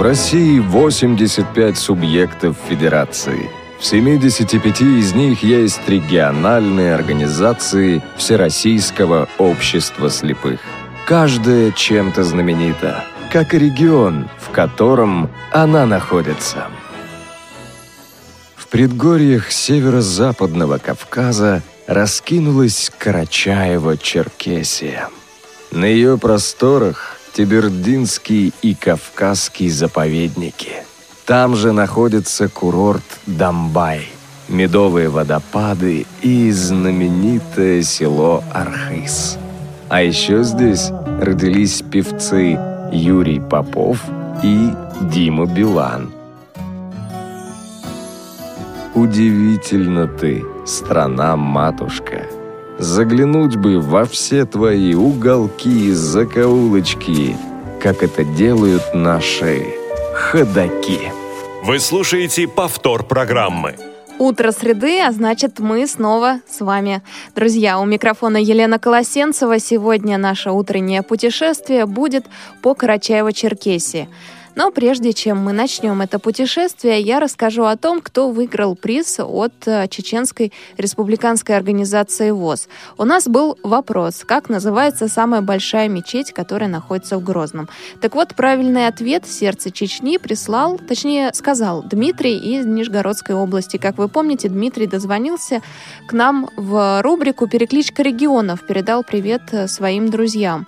В России 85 субъектов федерации. В 75 из них есть региональные организации Всероссийского общества слепых. Каждая чем-то знаменита, как и регион, в котором она находится. В предгорьях северо-западного Кавказа раскинулась Карачаево-Черкесия. На ее просторах Тибердинский и Кавказский заповедники. Там же находится курорт Дамбай, медовые водопады и знаменитое село Архыз. А еще здесь родились певцы Юрий Попов и Дима Билан. Удивительно ты, страна-матушка. Заглянуть бы во все твои уголки и закоулочки, как это делают наши ходаки. Вы слушаете повтор программы. Утро среды, а значит мы снова с вами. Друзья, у микрофона Елена Колосенцева. Сегодня наше утреннее путешествие будет по Карачаево-Черкесии. Но прежде чем мы начнем это путешествие, я расскажу о том, кто выиграл приз от э, Чеченской республиканской организации ВОЗ. У нас был вопрос, как называется самая большая мечеть, которая находится в Грозном. Так вот, правильный ответ «Сердце Чечни» прислал, точнее сказал, Дмитрий из Нижегородской области. Как вы помните, Дмитрий дозвонился к нам в рубрику «Перекличка регионов», передал привет э, своим друзьям.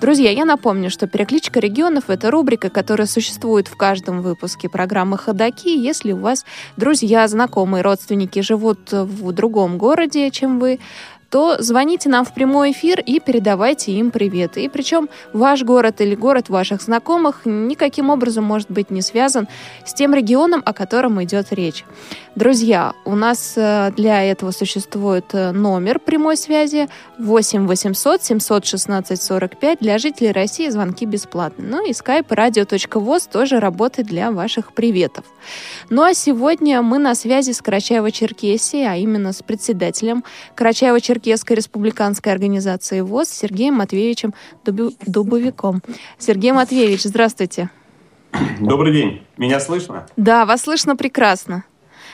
Друзья, я напомню, что «Перекличка регионов» — это рубрика, которая существует в каждом выпуске программы «Ходоки». Если у вас друзья, знакомые, родственники живут в другом городе, чем вы, то звоните нам в прямой эфир и передавайте им привет. И причем ваш город или город ваших знакомых никаким образом может быть не связан с тем регионом, о котором идет речь. Друзья, у нас э, для этого существует э, номер прямой связи 8 800 716 45. Для жителей России звонки бесплатны. Ну и skype radio.voz тоже работает для ваших приветов. Ну а сегодня мы на связи с Карачаево-Черкесией, а именно с председателем Карачаево-Черкесии Черкесской республиканской организации ВОЗ Сергеем Матвеевичем Дубовиком. Сергей Матвеевич, здравствуйте. Добрый день. Меня слышно? Да, вас слышно прекрасно.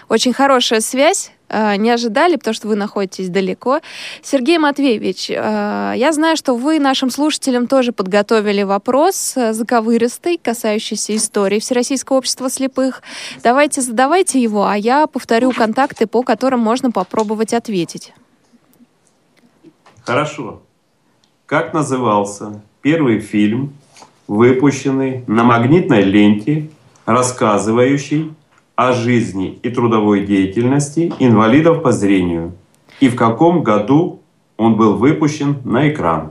Очень хорошая связь. А, не ожидали, потому что вы находитесь далеко. Сергей Матвеевич, а, я знаю, что вы нашим слушателям тоже подготовили вопрос а, заковыристый, касающийся истории Всероссийского общества слепых. Давайте задавайте его, а я повторю контакты, по которым можно попробовать ответить. Хорошо. Как назывался первый фильм, выпущенный на магнитной ленте, рассказывающий о жизни и трудовой деятельности инвалидов по зрению? И в каком году он был выпущен на экран?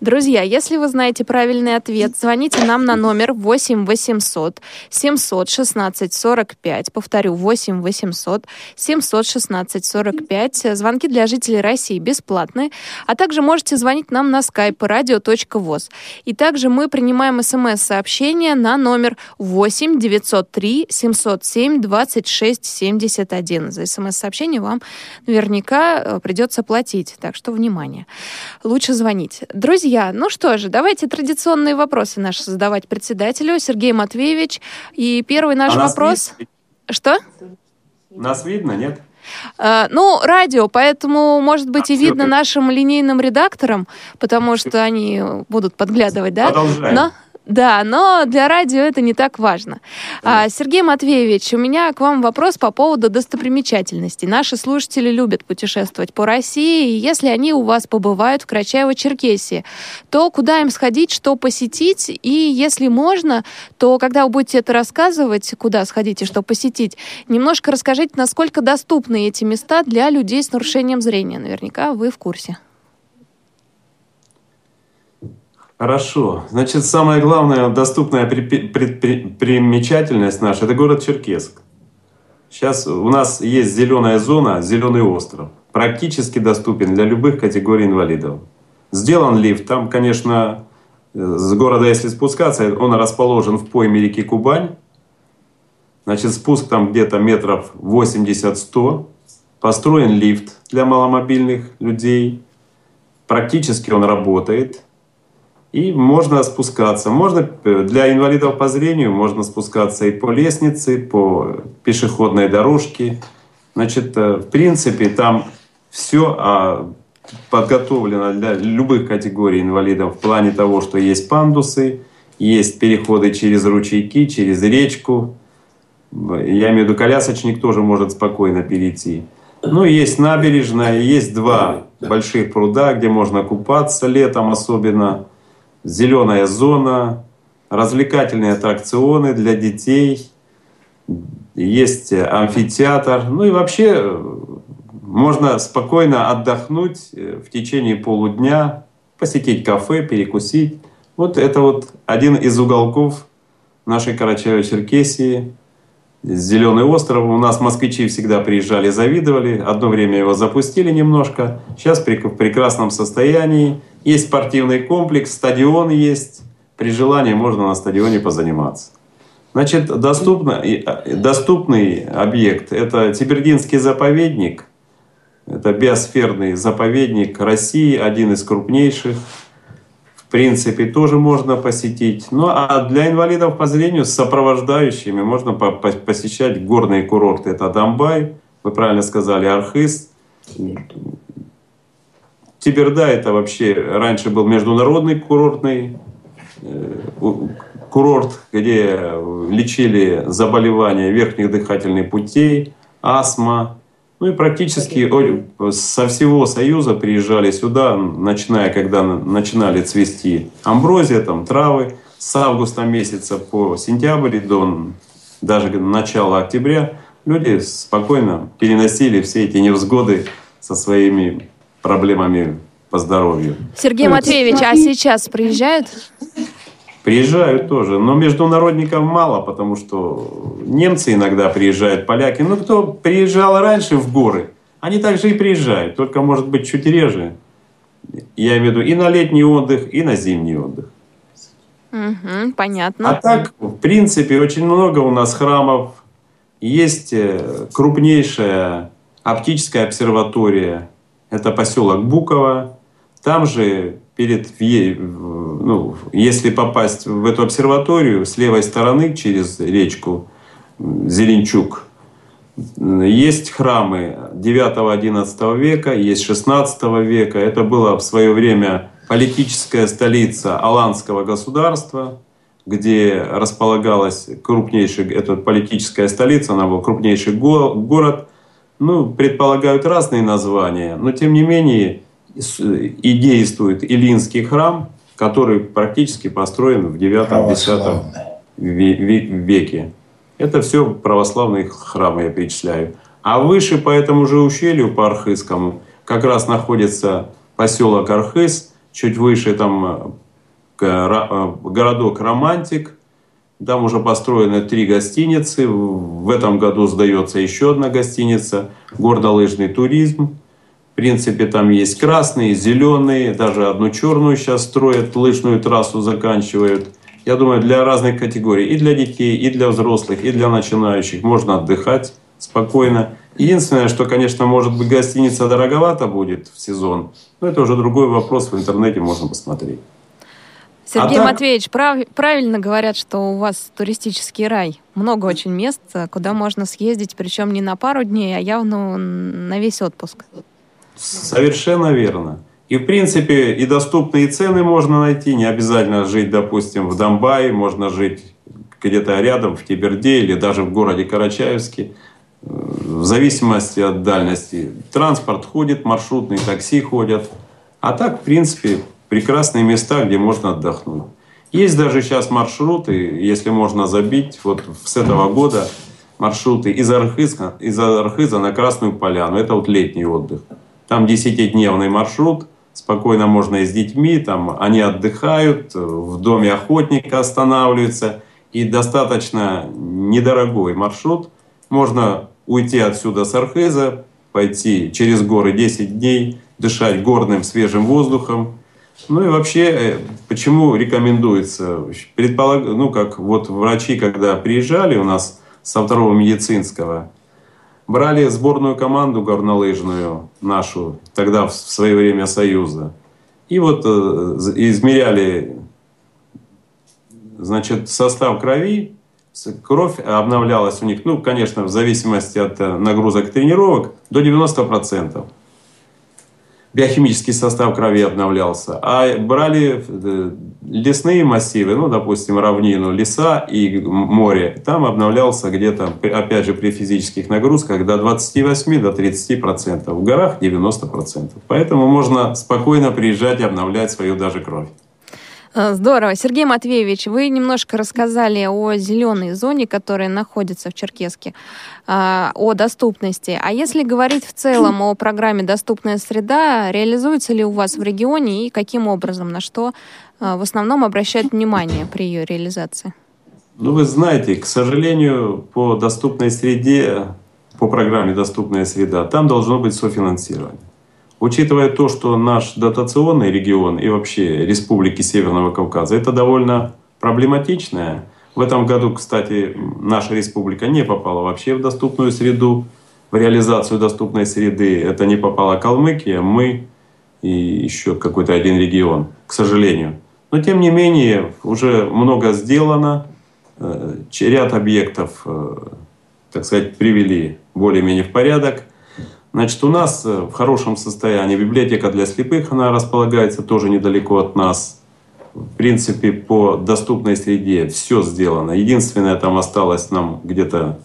Друзья, если вы знаете правильный ответ, звоните нам на номер 8 800 716 45. Повторю, 8 800 716 45. Звонки для жителей России бесплатные. А также можете звонить нам на skype radio.voz. И также мы принимаем смс-сообщения на номер 8 903 707 26 71. За смс-сообщение вам наверняка э, придется платить. Так что внимание. Лучше звонить. Друзья, ну что же, давайте традиционные вопросы наши задавать председателю. Сергей Матвеевич. И первый наш а вопрос... Видно? Что? Нас видно, нет? Uh, ну, радио, поэтому, может быть, а, и видно нашим линейным редакторам, потому что они будут подглядывать, да? Продолжаем. Но... Да, но для радио это не так важно. А, Сергей Матвеевич, у меня к вам вопрос по поводу достопримечательностей. Наши слушатели любят путешествовать по России, и если они у вас побывают в Карачаево-Черкесии, то куда им сходить, что посетить, и если можно, то когда вы будете это рассказывать, куда сходить и что посетить, немножко расскажите, насколько доступны эти места для людей с нарушением зрения. Наверняка вы в курсе. Хорошо. Значит, самая главная доступная примечательность наша – это город Черкесск. Сейчас у нас есть зеленая зона, зеленый остров. Практически доступен для любых категорий инвалидов. Сделан лифт. Там, конечно, с города, если спускаться, он расположен в пойме реки Кубань. Значит, спуск там где-то метров 80-100. Построен лифт для маломобильных людей. Практически он работает. И можно спускаться. Можно э, для инвалидов по зрению можно спускаться и по лестнице, по пешеходной дорожке. Значит, э, в принципе, там все а, подготовлено для любых категорий инвалидов в плане того, что есть пандусы, есть переходы через ручейки, через речку. Я имею в виду, колясочник тоже может спокойно перейти. Ну, есть набережная, есть два больших пруда, где можно купаться летом особенно зеленая зона, развлекательные аттракционы для детей, есть амфитеатр. Ну и вообще э, можно спокойно отдохнуть э, в течение полудня, посетить кафе, перекусить. Вот это вот один из уголков нашей Карачаево-Черкесии. Зеленый остров. У нас москвичи всегда приезжали, завидовали. Одно время его запустили немножко. Сейчас в прекрасном состоянии. Есть спортивный комплекс, стадион есть. При желании можно на стадионе позаниматься. Значит, доступно, а, доступный объект – это Тибердинский заповедник. Это биосферный заповедник России, один из крупнейших. В принципе, тоже можно посетить. Ну а для инвалидов по зрению с сопровождающими можно посещать горные курорты. Это Дамбай, вы правильно сказали, Архыз, Тиберда это вообще раньше был международный курортный э, курорт, где лечили заболевания верхних дыхательных путей, астма. Ну и практически со всего Союза приезжали сюда, начиная, когда начинали цвести амброзия, там, травы. С августа месяца по сентябрь до даже начала октября люди спокойно переносили все эти невзгоды со своими проблемами по здоровью. Сергей ну, Матвеевич, а сейчас приезжают? Приезжают тоже, но международников мало, потому что немцы иногда приезжают, поляки. Ну, кто приезжал раньше в горы, они также и приезжают, только, может быть, чуть реже. Я имею в виду и на летний отдых, и на зимний отдых. Угу, понятно. А так, в принципе, очень много у нас храмов. Есть э, крупнейшая оптическая обсерватория это поселок Буково. Там же перед, ну, если попасть в эту обсерваторию, с левой стороны через речку Зеленчук, есть храмы 9-11 века, есть 16 века. Это было в свое время политическая столица Аланского государства, где располагалась крупнейшая, эта политическая столица, она была крупнейший город – ну, предполагают разные названия, но тем не менее и действует Илинский храм, который практически построен в 9-10 веке. Это все православные храмы, я перечисляю. А выше по этому же ущелью, по Архызскому, как раз находится поселок Архыз, чуть выше там э, э, городок Романтик – там уже построены три гостиницы. В этом году сдается еще одна гостиница. Горнолыжный туризм. В принципе, там есть красные, зеленые, даже одну черную сейчас строят, лыжную трассу заканчивают. Я думаю, для разных категорий, и для детей, и для взрослых, и для начинающих можно отдыхать спокойно. Единственное, что, конечно, может быть, гостиница дороговато будет в сезон, но это уже другой вопрос, в интернете можно посмотреть. Сергей а Матвеевич, прав, правильно говорят, что у вас туристический рай. Много очень мест, куда можно съездить, причем не на пару дней, а явно на весь отпуск. Совершенно верно. И, в принципе, и доступные цены можно найти. Не обязательно жить, допустим, в Донбайе, можно жить где-то рядом, в Тиберде или даже в городе Карачаевске. В зависимости от дальности. Транспорт ходит, маршрутные такси ходят. А так, в принципе, прекрасные места, где можно отдохнуть. Есть даже сейчас маршруты, если можно забить, вот с этого года маршруты из Архиза, из Архиза на Красную Поляну. Это вот летний отдых. Там десятидневный маршрут, спокойно можно и с детьми, там они отдыхают, в доме охотника останавливаются. И достаточно недорогой маршрут. Можно уйти отсюда с Архиза, пойти через горы 10 дней, дышать горным свежим воздухом, ну и вообще, э, почему рекомендуется? Предполаг... Ну, как вот врачи, когда приезжали у нас со второго медицинского, брали сборную команду горнолыжную нашу, тогда в свое время Союза, и вот э, измеряли значит, состав крови, кровь обновлялась у них, ну, конечно, в зависимости от э, нагрузок тренировок, до 90% биохимический состав крови обновлялся. А брали э, лесные массивы, ну, допустим, равнину, леса и море, там обновлялся где-то, опять же, при физических нагрузках до 28 до 30 процентов. В горах 90 процентов. Поэтому можно спокойно приезжать и обновлять свою даже кровь. Э, здорово. Сергей Матвеевич, вы немножко рассказали о зеленой зоне, которая находится в Черкеске, э, о доступности. А если говорить в целом о программе «Доступная среда», реализуется ли у вас в регионе и каким образом, на что э, в основном обращают внимание при ее реализации? Ну, вы знаете, к сожалению, по доступной среде, по программе «Доступная среда», там должно быть софинансирование. Учитывая то, что наш дотационный регион и вообще республики Северного Кавказа, это довольно проблематичное. В этом году, кстати, наша республика не попала вообще в доступную среду, в реализацию доступной среды. Это не попала Калмыкия, мы и еще какой-то один регион, к сожалению. Но тем не менее, уже много сделано. Э, ряд объектов, э, так сказать, привели более-менее в порядок. Значит, у нас э, в хорошем состоянии библиотека для слепых, она располагается тоже недалеко от нас. В принципе, по доступной среде все сделано. Единственное, там осталось нам где-то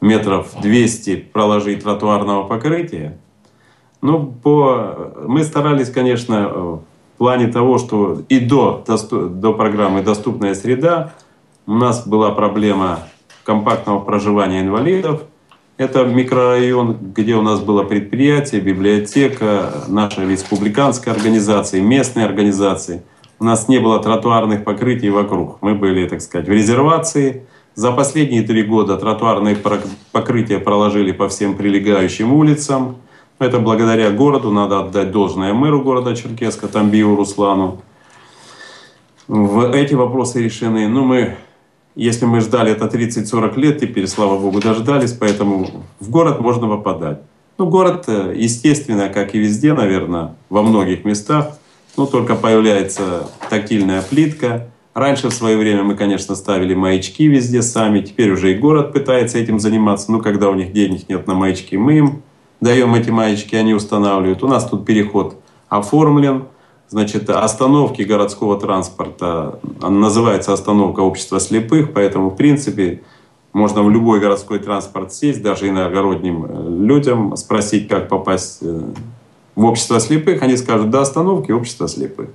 метров 200 проложить тротуарного покрытия. Ну, по... мы старались, конечно, в плане того, что и до, до программы «Доступная среда» у нас была проблема компактного проживания инвалидов – это микрорайон, где у нас было предприятие, библиотека, наша республиканская организация, местные организации. У нас не было тротуарных покрытий вокруг. Мы были, так сказать, в резервации. За последние три года тротуарные покрытия проложили по всем прилегающим улицам. Это благодаря городу, надо отдать должное мэру города Черкеска, Тамбиу Руслану. В эти вопросы решены. Ну, мы если мы ждали это 30-40 лет, теперь, слава богу, дождались, поэтому в город можно попадать. Ну, город, э, естественно, как и везде, наверное, во многих местах, ну, только появляется тактильная плитка. Раньше в свое время мы, конечно, ставили маячки везде сами, теперь уже и город пытается этим заниматься. Ну, когда у них денег нет на маячки, мы им даем эти маячки, они устанавливают. У нас тут переход оформлен – Значит, остановки городского транспорта, называется остановка общества слепых, поэтому, в принципе, можно в любой городской транспорт сесть, даже иногородним э, людям спросить, как попасть э, в общество слепых. Они скажут, до остановки общества слепых.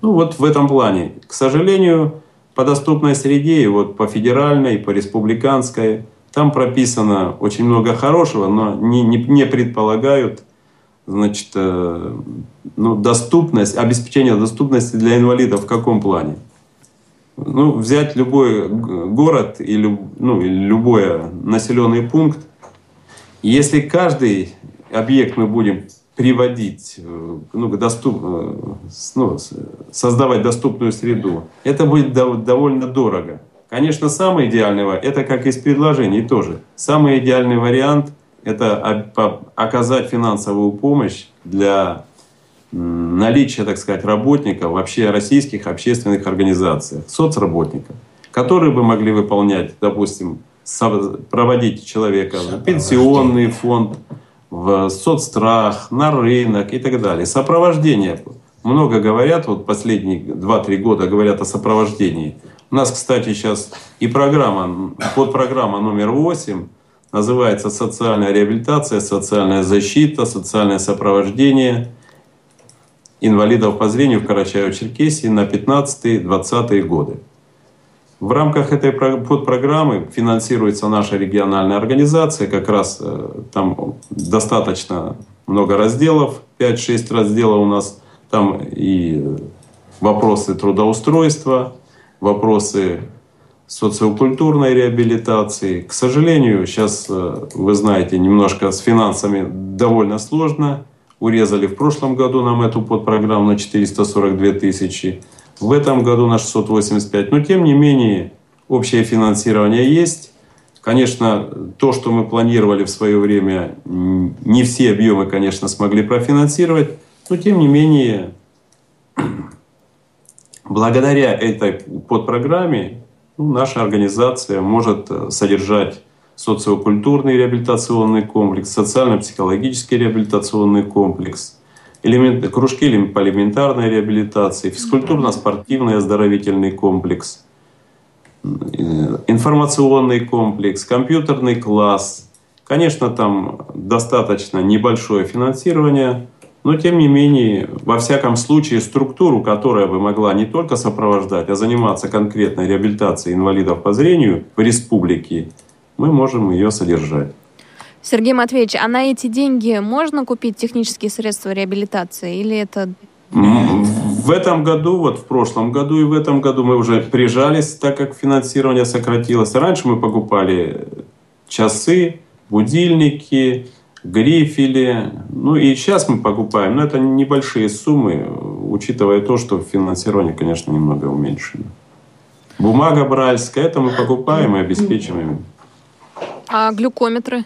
Ну вот в этом плане. К сожалению, по доступной среде, и вот по федеральной, по республиканской, там прописано очень много хорошего, но не, не, не предполагают значит, э, ну, доступность, обеспечение доступности для инвалидов в каком плане? Ну, взять любой город или, ну, или любой населенный пункт, если каждый объект мы будем приводить, э, ну, доступ, э, ну, создавать доступную среду, это будет довольно дорого. Конечно, идеальный вариант, это как из предложений тоже. Самый идеальный вариант – это оказать финансовую помощь для наличия, так сказать, работников вообще российских общественных организаций, соцработников, которые бы могли выполнять, допустим, проводить человека в пенсионный фонд, в соцстрах, на рынок и так далее. Сопровождение. Много говорят, вот последние 2-3 года говорят о сопровождении. У нас, кстати, сейчас и программа, подпрограмма номер 8 называется «Социальная реабилитация, социальная защита, социальное сопровождение инвалидов по зрению в Карачаево-Черкесии на 15-20 годы». В рамках этой подпрограммы финансируется наша региональная организация. Как раз э, там достаточно много разделов, 5-6 разделов у нас. Там и вопросы трудоустройства, вопросы социокультурной реабилитации. К сожалению, сейчас, э, вы знаете, немножко с финансами довольно сложно. Урезали в прошлом году нам эту подпрограмму на 442 тысячи. В этом году на 685. Но тем не менее, общее финансирование есть. Конечно, то, что мы планировали в свое время, не все объемы, конечно, смогли профинансировать. Но тем не менее, благодаря этой подпрограмме ну, наша организация может э, содержать социокультурный реабилитационный комплекс, социально-психологический реабилитационный комплекс, элементы, кружки по элементарной реабилитации, физкультурно-спортивный оздоровительный комплекс, э, информационный комплекс, компьютерный класс. Конечно, там достаточно небольшое финансирование – но, тем не менее, во всяком случае, структуру, которая бы могла не только сопровождать, а заниматься конкретной реабилитацией инвалидов по зрению в республике, мы можем ее содержать. Сергей Матвеевич, а на эти деньги можно купить технические средства реабилитации или это... В этом году, вот в прошлом году и в этом году мы уже прижались, так как финансирование сократилось. Раньше мы покупали часы, будильники, грифели. Ну и сейчас мы покупаем, но это небольшие суммы, учитывая то, что финансирование, конечно, немного уменьшено. Бумага бральская, это мы покупаем и обеспечиваем. А глюкометры?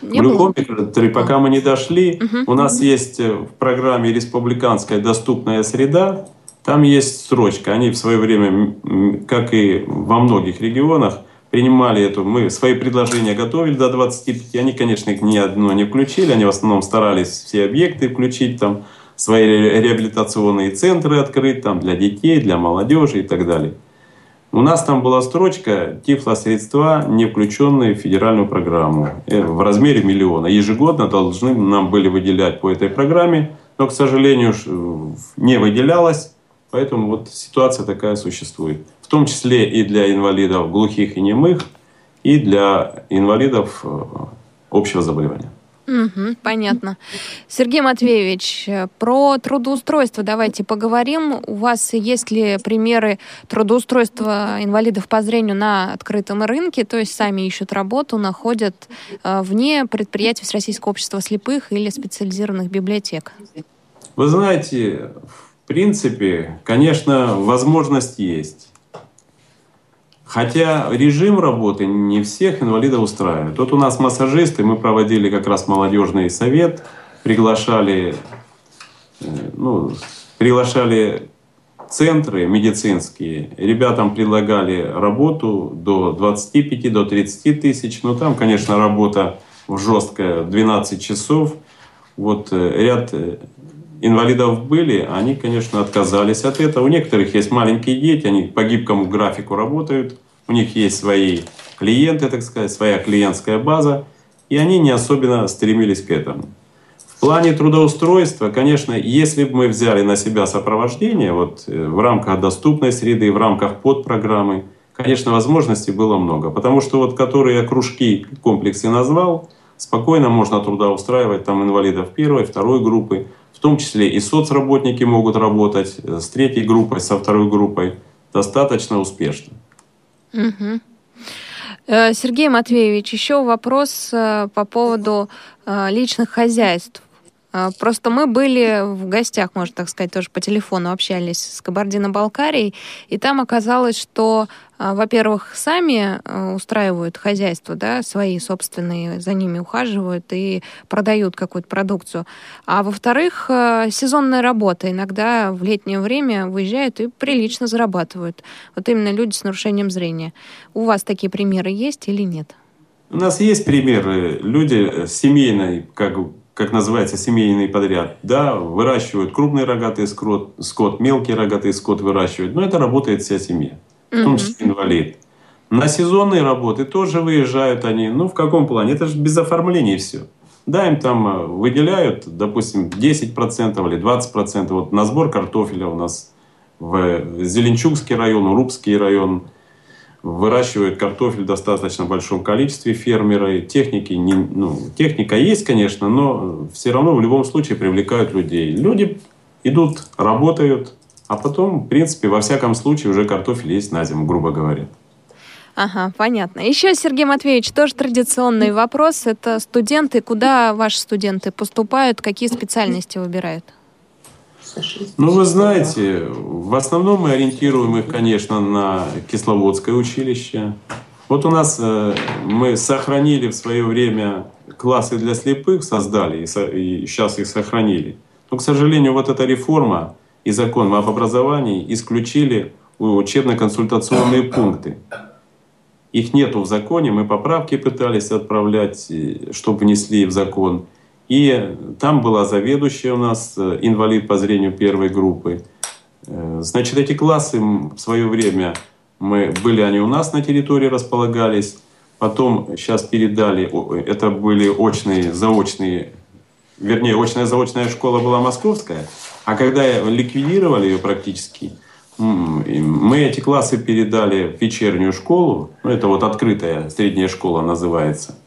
Не глюкометры, пока мы не дошли, угу. у нас есть в программе «Республиканская доступная среда», там есть строчка. Они в свое время, как и во многих регионах, принимали эту, мы свои предложения готовили до 25, они, конечно, их ни одно не включили, они в основном старались все объекты включить, там, свои реабилитационные центры открыть там, для детей, для молодежи и так далее. У нас там была строчка «Тифлосредства, не включенные в федеральную программу» э, в размере миллиона. Ежегодно должны нам были выделять по этой программе, но, к сожалению, не выделялось, поэтому вот ситуация такая существует в том числе и для инвалидов глухих и немых, и для инвалидов э, общего заболевания. Угу, понятно. Сергей Матвеевич, про трудоустройство давайте поговорим. У вас есть ли примеры трудоустройства инвалидов по зрению на открытом рынке, то есть сами ищут работу, находят э, вне предприятий Всероссийского общества слепых или специализированных библиотек? Вы знаете, в принципе, конечно, возможность есть. Хотя режим работы не всех инвалидов устраивает. Вот у нас массажисты, мы проводили как раз молодежный совет, приглашали, э, ну, приглашали центры медицинские. Ребятам предлагали работу до 25, до 30 тысяч. Но там, конечно, работа жесткая, 12 часов. Вот э, ряд э, инвалидов были, они, конечно, отказались от этого. У некоторых есть маленькие дети, они по гибкому графику работают, у них есть свои клиенты, так сказать, своя клиентская база, и они не особенно стремились к этому. В плане трудоустройства, конечно, если бы мы взяли на себя сопровождение вот, э, в рамках доступной среды, в рамках подпрограммы, конечно, возможностей было много. Потому что вот которые кружки комплексы назвал, спокойно можно трудоустраивать там инвалидов первой, второй группы, в том числе и соцработники могут работать э, с третьей группой, со второй группой достаточно успешно. Угу. Сергей Матвеевич, еще вопрос э, по поводу личных хозяйств. А, просто мы были в гостях, можно так сказать, тоже по телефону общались с Кабардино-Балкарией, и там оказалось, что, а, во-первых, сами а, устраивают хозяйство, да, свои собственные, за ними ухаживают и продают какую-то продукцию. А во-вторых, сезонная работа. Иногда в летнее время выезжают и прилично зарабатывают. Вот именно люди с нарушением зрения. У вас такие примеры есть или нет? У нас есть примеры. Люди семейной, как как называется, семейный подряд, да, выращивают крупный рогатый скот, скот, мелкий рогатый скот выращивают, но это работает вся семья, в том числе инвалид. На сезонные работы тоже выезжают они, ну в каком плане? Это же без оформления все. Да, им там э, выделяют, допустим, 10% или 20%. Вот на сбор картофеля у нас в Зеленчукский район, Урубский район – выращивают картофель в достаточно большом количестве фермеры. Техники не, ну, техника есть, конечно, но все равно в любом случае привлекают людей. Люди идут, работают, а потом, в принципе, во всяком случае уже картофель есть на зиму, грубо говоря. Ага, понятно. Еще, Сергей Матвеевич, тоже традиционный вопрос. Это студенты. Куда ваши студенты поступают? Какие специальности выбирают? Ну, вы знаете, в основном мы ориентируем их, конечно, на Кисловодское училище. Вот у нас э, мы сохранили в свое время классы для слепых, создали, и сейчас их сохранили. Но, к сожалению, вот эта реформа и закон об образовании исключили учебно-консультационные пункты. Их нету в законе, мы поправки пытались отправлять, чтобы внесли в закон. И там была заведующая у нас, э, инвалид по зрению первой группы. Э, значит, эти классы в свое время мы были они у нас на территории располагались, потом сейчас передали, это были очные, заочные, вернее, очная заочная школа была московская, а когда ликвидировали ее практически, мы эти классы передали в вечернюю школу, ну это вот открытая средняя школа называется.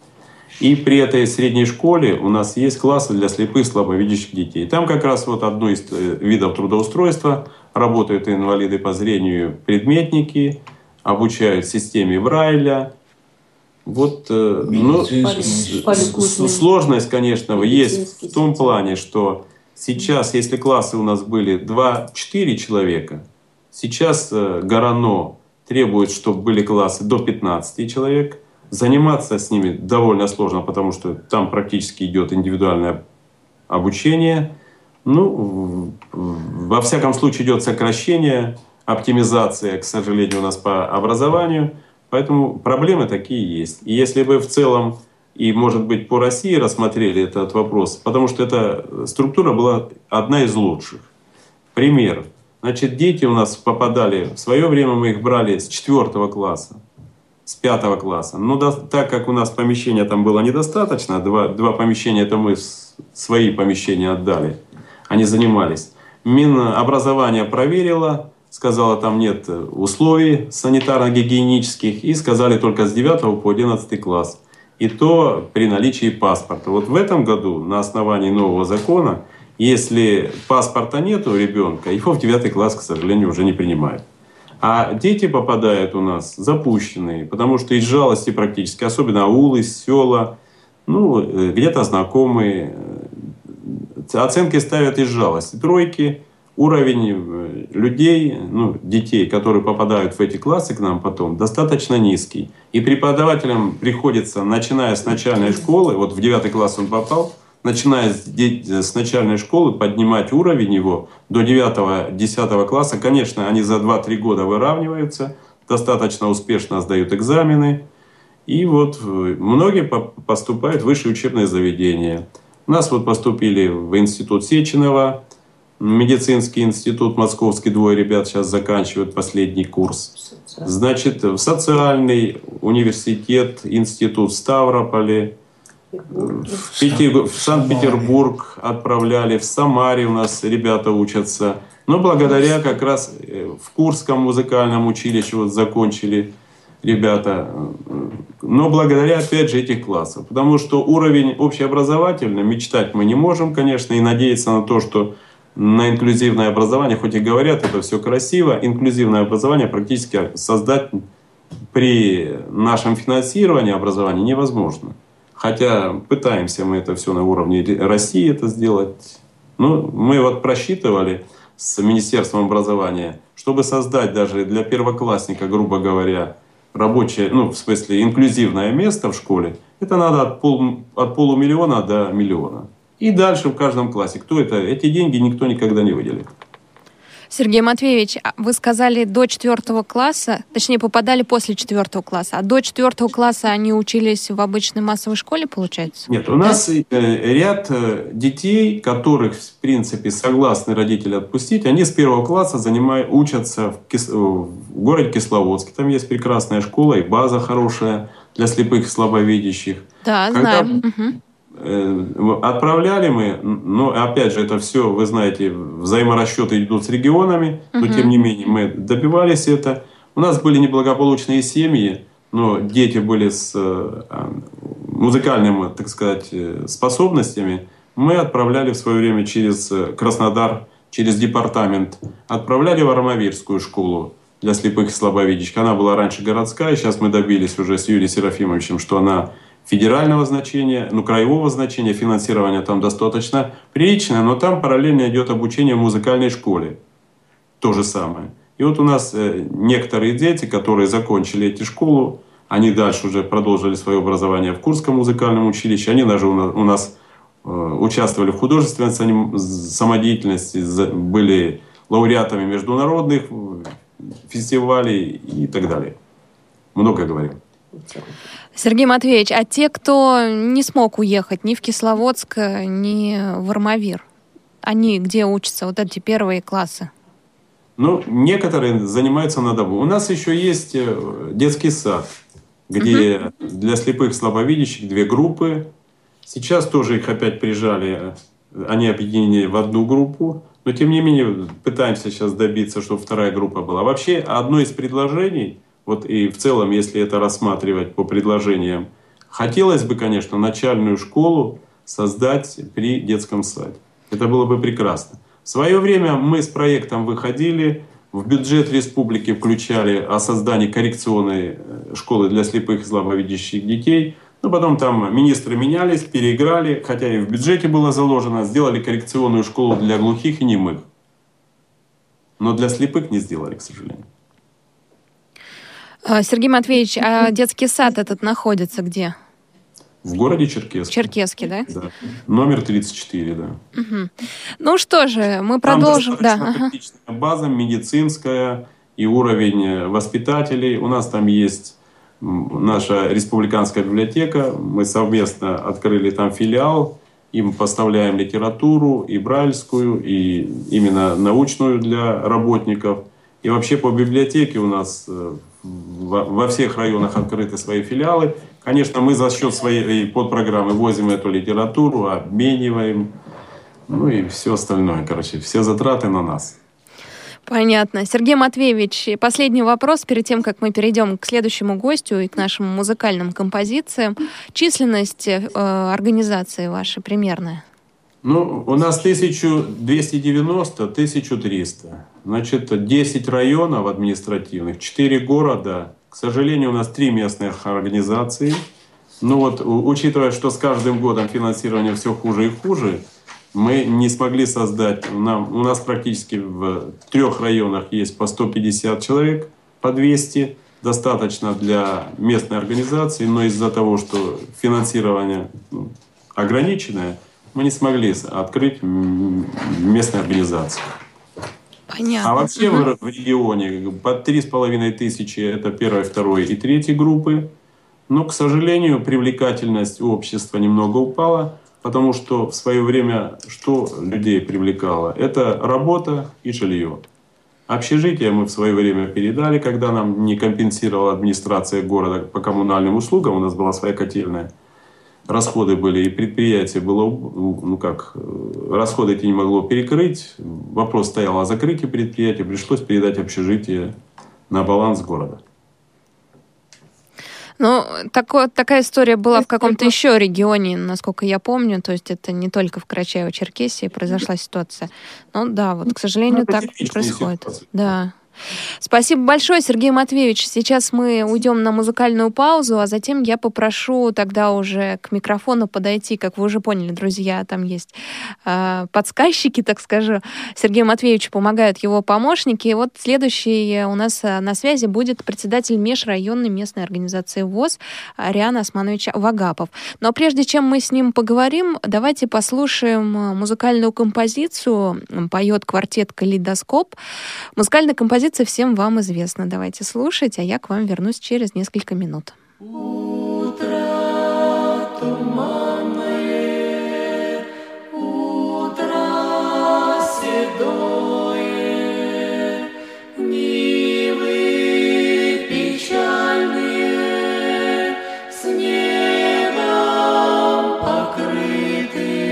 И при этой средней школе у нас есть классы для слепых, слабовидящих детей. Там как раз вот одно из э, видов трудоустройства работают инвалиды по зрению, предметники, обучают системе Брайля. Вот, э, ну, сложность, конечно, есть в том плане, что сейчас, если классы у нас были 2-4 человека, Сейчас э, Горано требует, чтобы были классы до 15 человек. Заниматься с ними довольно сложно, потому что там практически идет индивидуальное обучение. Ну, во всяком случае идет сокращение, оптимизация, к сожалению, у нас по образованию. Поэтому проблемы такие есть. И если бы в целом и, может быть, по России рассмотрели этот вопрос, потому что эта структура была одна из лучших. Пример. Значит, дети у нас попадали, в свое время мы их брали с четвертого класса, с пятого класса. Но да, так как у нас помещения там было недостаточно, два, два помещения это мы свои помещения отдали, они занимались. Минобразование проверило, сказала, там нет условий санитарно-гигиенических, и сказали только с 9 по 11 класс. И то при наличии паспорта. Вот в этом году на основании нового закона если паспорта нет у ребенка, его в 9 класс, к сожалению, уже не принимают. А дети попадают у нас запущенные, потому что из жалости практически, особенно аулы, села, ну, э, где-то знакомые, э, оценки ставят из жалости. Тройки, уровень э, людей, ну, детей, которые попадают в эти классы к нам потом, достаточно низкий. И преподавателям приходится, начиная с начальной школы, вот в 9 класс он попал, начиная с, с начальной школы, поднимать уровень его до 9-10 класса. Конечно, они за 2-3 года выравниваются, достаточно успешно сдают экзамены. И вот э, многие поступают в высшее учебное заведение. У нас вот поступили в институт Сеченова, медицинский институт московский, двое ребят сейчас заканчивают последний курс. Значит, в социальный университет, институт в Ставрополе, в, Пети... в Санкт-Петербург отправляли, в Самаре у нас ребята учатся. Но благодаря как раз э, в Курском музыкальном училище вот закончили ребята. Но благодаря, опять же, этих классов. Потому что уровень общеобразовательный, мечтать мы не можем, конечно, и надеяться на то, что на инклюзивное образование, хоть и говорят, это все красиво, инклюзивное образование практически создать при нашем финансировании образования невозможно. Хотя пытаемся мы это все на уровне России это сделать. Ну, мы вот просчитывали с Министерством образования, чтобы создать даже для первоклассника, грубо говоря, рабочее, ну, в смысле, инклюзивное место в школе, это надо от, пол, от полумиллиона до миллиона. И дальше в каждом классе. Кто это? Эти деньги никто никогда не выделит. Сергей Матвеевич, а вы сказали до четвертого класса, точнее попадали после четвертого класса, а до четвертого класса они учились в обычной массовой школе, получается? Нет, у нас э, ряд э, детей, которых, в принципе, согласны родители отпустить, они с первого класса занимают, учатся в, Кис... в городе Кисловодске. Там есть прекрасная школа и база хорошая для слепых и слабовидящих. Да, Когда... Угу Э, отправляли мы, но опять же это все, вы знаете, взаиморасчеты идут с регионами, но тем не менее мы добивались это. У нас были неблагополучные семьи, но дети были с э, музыкальными, так сказать, э, способностями. Мы отправляли в свое время через Краснодар, через департамент, отправляли в Армавирскую школу для слепых и слабовидящих. Она была раньше городская, сейчас мы добились уже с Юрием Серафимовичем, что она федерального значения, ну, краевого значения, финансирование там достаточно приличное, но там параллельно идет обучение в музыкальной школе. То же самое. И вот у нас э, некоторые дети, которые закончили эти школу, они дальше уже продолжили свое образование в Курском музыкальном училище, они даже у нас, э, участвовали в художественной самодеятельности, были лауреатами международных фестивалей и так далее. Много говорим. Сергей Матвеевич, а те, кто не смог уехать ни в Кисловодск, ни в Армавир, они где учатся, вот эти первые классы? Ну, некоторые занимаются на дому. У нас еще есть э, детский сад, где угу. для слепых слабовидящих две группы. Сейчас тоже их опять прижали, они объединены в одну группу. Но, тем не менее, пытаемся сейчас добиться, чтобы вторая группа была. Вообще, одно из предложений – вот и в целом, если это рассматривать по предложениям, хотелось бы, конечно, начальную школу создать при детском саде. Это было бы прекрасно. В свое время мы с проектом выходили, в бюджет республики включали о создании коррекционной э, школы для слепых и слабовидящих детей. Но потом там министры менялись, переиграли, хотя и в бюджете было заложено, сделали коррекционную школу для глухих и немых. Но для слепых не сделали, к сожалению. А, Сергей Матвеевич, а детский сад этот находится где? В городе Черкесске. Черкесске, да? Да. Номер 34, да. Угу. Ну что же, мы продолжим. Там да. Ага. база медицинская и уровень э, воспитателей. У нас там есть наша республиканская библиотека. Мы совместно открыли там филиал. Им поставляем литературу и брайльскую, и именно научную для работников. И вообще по библиотеке у нас э, во всех районах открыты свои филиалы. Конечно, мы за счет своей подпрограммы возим эту литературу, обмениваем, ну и все остальное. Короче, все затраты на нас. Понятно. Сергей Матвеевич, последний вопрос перед тем, как мы перейдем к следующему гостю и к нашим музыкальным композициям. Численность э, организации вашей примерная? Ну, у нас 1290, 1300. Значит, 10 районов административных, 4 города. К сожалению, у нас 3 местных организации. Ну вот, учитывая, что с каждым годом финансирование все хуже и хуже, мы не смогли создать, нам, у нас практически в трех районах есть по 150 человек, по 200, достаточно для местной организации, но из-за того, что финансирование ну, ограниченное, мы не смогли открыть местную организацию. Понятно. А вообще угу. в регионе по три с половиной тысячи это первой, второй и третьей группы. Но, к сожалению, привлекательность общества немного упала, потому что в свое время что людей привлекало? Это работа и жилье. Общежитие мы в свое время передали, когда нам не компенсировала администрация города по коммунальным услугам, у нас была своя котельная расходы были, и предприятие было, ну как, расходы эти не могло перекрыть. Вопрос стоял о закрытии предприятия, пришлось передать общежитие на баланс города. Ну, такое, такая история была в каком-то еще регионе, насколько я помню. То есть это не только в Карачаево-Черкесии произошла ситуация. Ну да, вот, к сожалению, ну, так происходит. Ситуация. Да. Спасибо большое, Сергей Матвеевич. Сейчас мы уйдем на музыкальную паузу, а затем я попрошу тогда уже к микрофону подойти, как вы уже поняли, друзья, там есть э, подсказчики, так скажу. Сергею Матвеевичу помогают его помощники. И вот следующий у нас э, на связи будет председатель межрайонной местной организации ВОЗ Ариан Османович Вагапов. Но прежде чем мы с ним поговорим, давайте послушаем музыкальную композицию. Поет квартет «Калейдоскоп». Музыкальная композиция композиция всем вам известна. Давайте слушать, а я к вам вернусь через несколько минут. Утро туманное, утро седое, Нивы печальные, с небом покрытые,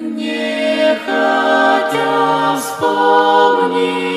не хотя вспомнить,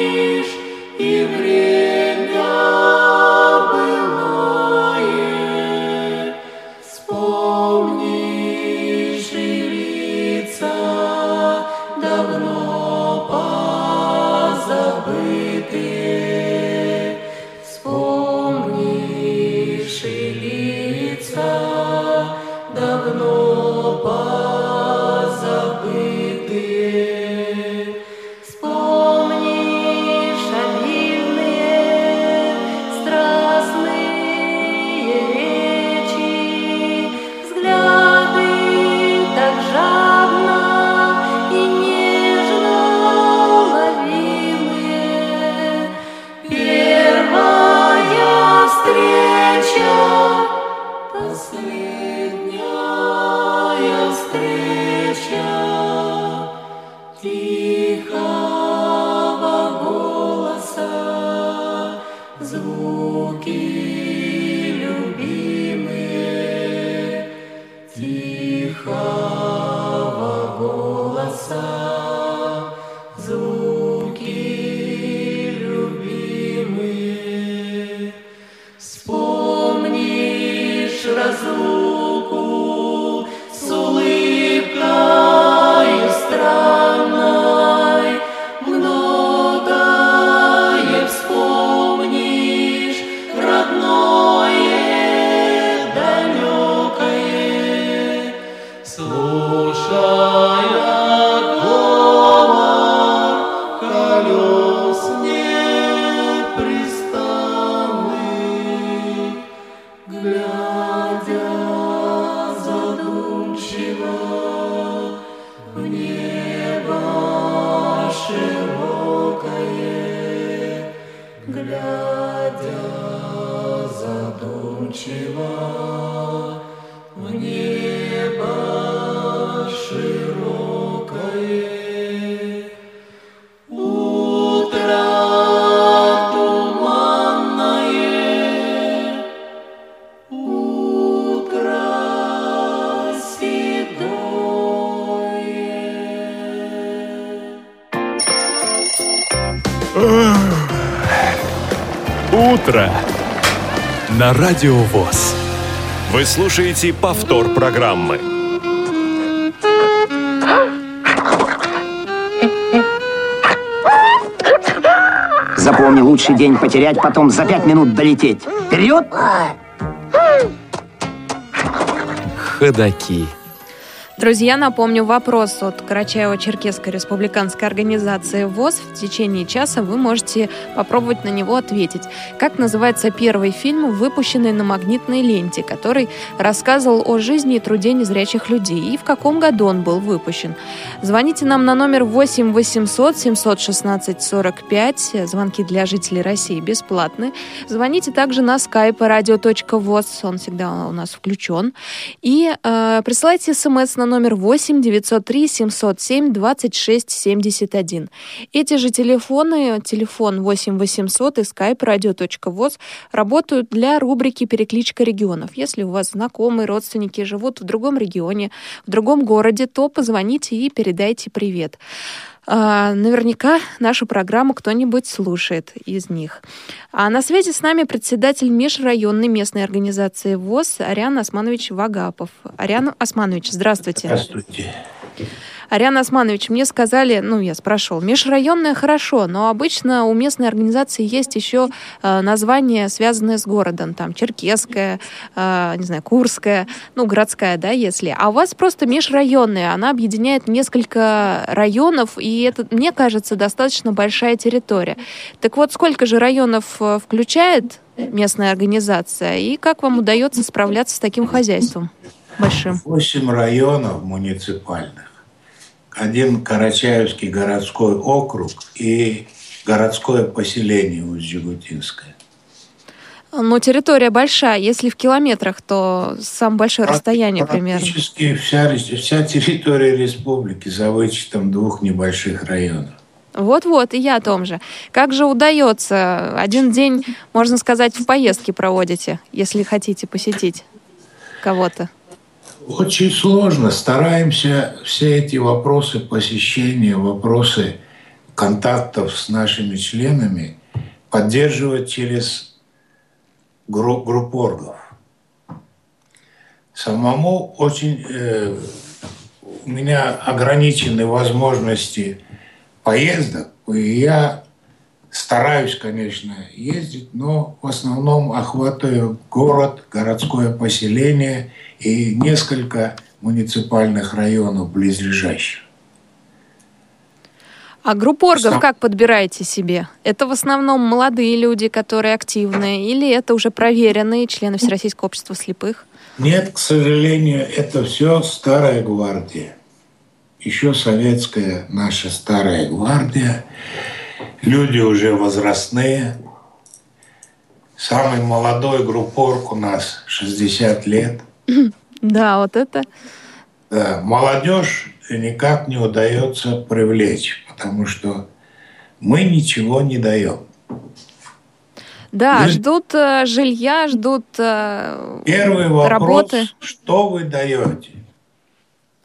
station. Радио ВОЗ. Вы слушаете повтор программы. Запомни, лучший день потерять, потом за пять минут долететь. Вперед! Ходаки. Друзья, напомню вопрос от Карачаево-Черкесской республиканской организации ВОЗ. В течение часа вы можете попробовать на него ответить. Как называется первый фильм, выпущенный на магнитной ленте, который рассказывал о жизни и труде незрячих людей? И в каком году он был выпущен? Звоните нам на номер 8 800 716 45. Звонки для жителей России бесплатны. Звоните также на skype radio.voz. Он всегда у нас включен. И э, присылайте смс на номер 8 903 707 26 71. Эти же телефоны, телефон 8 800 и skype radio.voz работают для рубрики «Перекличка регионов». Если у вас знакомые, родственники живут в другом регионе, в другом городе, то позвоните и передайте привет. А, наверняка нашу программу кто-нибудь слушает из них. А на связи с нами председатель межрайонной местной организации ВОЗ Ариан Османович Вагапов. Ариан Османович, здравствуйте. Здравствуйте. Ариан Османович, мне сказали, ну, я спрашивал, межрайонное хорошо, но обычно у местной организации есть еще э, названия, связанные с городом, там, Черкесская, э, не знаю, Курская, ну, городская, да, если. А у вас просто межрайонная, она объединяет несколько районов, и это, мне кажется, достаточно большая территория. Так вот, сколько же районов э, включает местная организация, и как вам удается справляться с таким хозяйством большим? Восемь районов муниципальных один Карачаевский городской округ и городское поселение Усть-Жигутинское. Но территория большая. Если в километрах, то самое большое расстояние примерно. Практически вся, вся территория республики за вычетом двух небольших районов. Вот-вот, и я о том же. Как же удается? Один день, можно сказать, в поездке проводите, если хотите посетить кого-то. Очень сложно. Стараемся все эти вопросы посещения, вопросы контактов с нашими членами поддерживать через групп, группоргов. Самому очень э, у меня ограничены возможности поездок, и я стараюсь, конечно, ездить, но в основном охватываю город, городское поселение – и несколько муниципальных районов близлежащих. А группу оргов Сам... как подбираете себе? Это в основном молодые люди, которые активные, или это уже проверенные члены Всероссийского общества слепых? Нет, к сожалению, это все старая гвардия. Еще советская наша старая гвардия. Люди уже возрастные. Самый молодой группорг у нас 60 лет. Да, вот это. Да, молодежь никак не удается привлечь, потому что мы ничего не даем. Да, Люди... ждут э, жилья, ждут э, Первый вопрос, работы. что вы даете?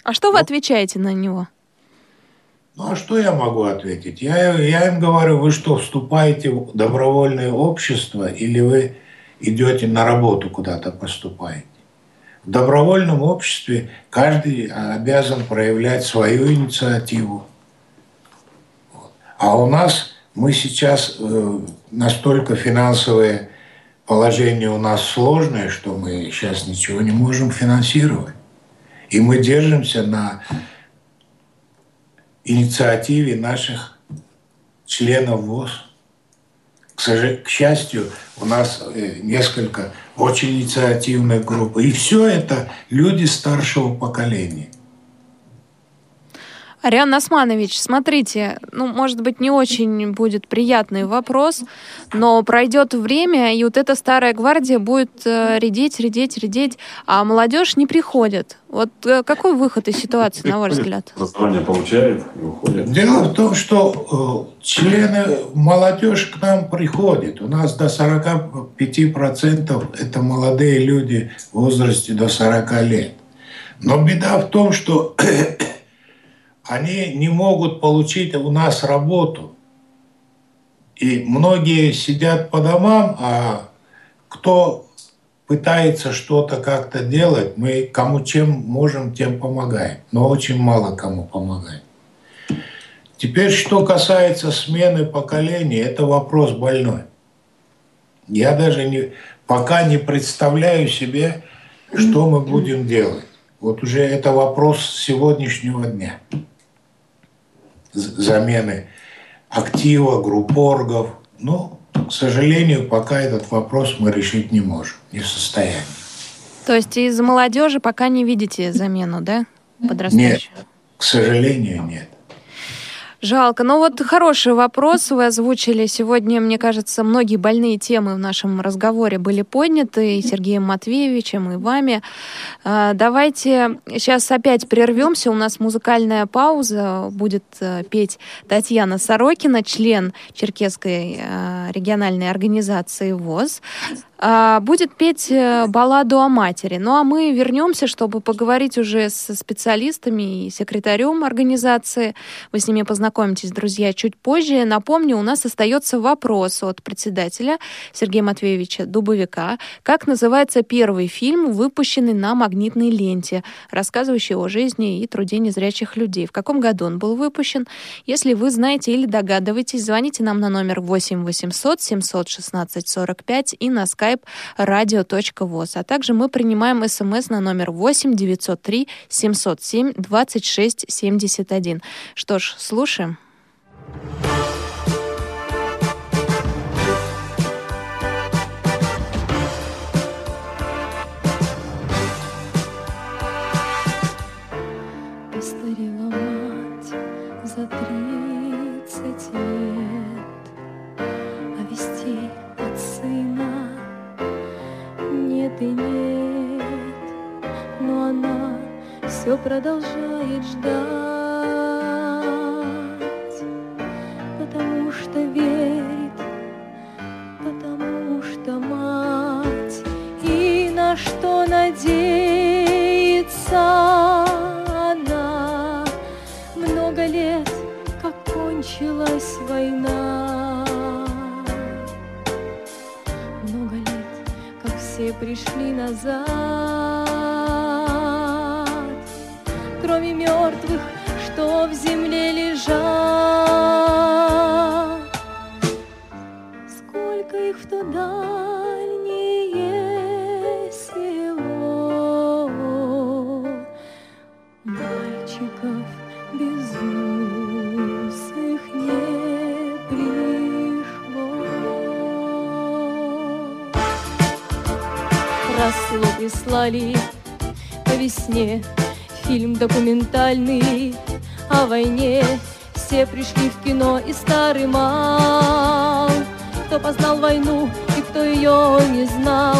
А что вы отвечаете на него? Ну а что я могу ответить? Я, я им говорю, вы что, вступаете в добровольное общество или вы идете на работу куда-то поступаете? В добровольном обществе каждый обязан проявлять свою инициативу. А у нас мы сейчас э, настолько финансовое положение у нас сложное, что мы сейчас ничего не можем финансировать. И мы держимся на инициативе наших членов ВОЗ. К, счастью, у нас э, несколько очень инициативных групп. И все это люди старшего поколения – Ариан Османович, смотрите, ну, может быть, не очень будет приятный вопрос, но пройдет время, и вот эта старая гвардия будет э, редеть, редеть, редеть, а молодежь не приходит. Вот э, какой выход из ситуации, на ваш взгляд? Образование получает и уходит. Дело в том, что э, члены, молодежь к нам приходит. У нас до 45% это молодые люди в возрасте до 40 лет. Но беда в том, что они не могут получить у нас работу. И многие сидят по домам, а кто пытается что-то как-то делать, мы кому чем можем, тем помогаем. Но очень мало кому помогаем. Теперь, что касается смены поколений, это вопрос больной. Я даже не, пока не представляю себе, что мы будем делать. Вот уже это вопрос сегодняшнего дня замены актива, групп оргов. Но, к сожалению, пока этот вопрос мы решить не можем, не в состоянии. То есть из молодежи пока не видите замену, да, подрастающую? Нет, к сожалению, нет. Жалко. Ну вот хороший вопрос вы озвучили. Сегодня, мне кажется, многие больные темы в нашем разговоре были подняты и Сергеем Матвеевичем, и вами. А, давайте сейчас опять прервемся. У нас музыкальная пауза. Будет э, петь Татьяна Сорокина, член Черкесской э, региональной организации ВОЗ. А, будет петь э, балладу о матери. Ну а мы вернемся, чтобы поговорить уже со специалистами и секретарем организации. Вы с ними познакомитесь, друзья, чуть позже. Напомню, у нас остается вопрос от председателя Сергея Матвеевича Дубовика. Как называется первый фильм, выпущенный на магнитной ленте, рассказывающий о жизни и труде незрячих людей? В каком году он был выпущен? Если вы знаете или догадываетесь, звоните нам на номер 8 800 716 45 и на skype skype radio.voz. А также мы принимаем смс на номер 8 903 707 26 71. Что ж, слушаем. Все продолжает ждать, потому что верит, потому что мать, и на что надеется она. Много лет, как кончилась война. все пришли назад. Кроме мертвых, что в земле лежат. Сколько их в то дальнее село. Мальчиков безусых не росло прислали по весне Фильм документальный о войне. Все пришли в кино и старый мал. Кто познал войну и кто ее не знал.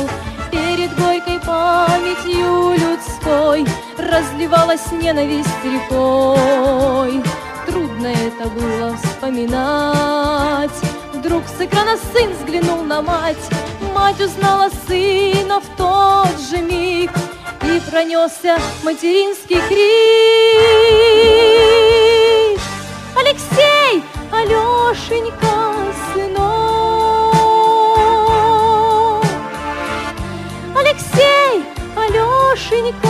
Перед горькой памятью людской Разливалась ненависть рекой. Трудно это было вспоминать. Вдруг с экрана сын взглянул на мать. Мать узнала сына в тот же миг, И пронесся материнский крик. Алексей, Алешенька, сынок. Алексей, Алешенька,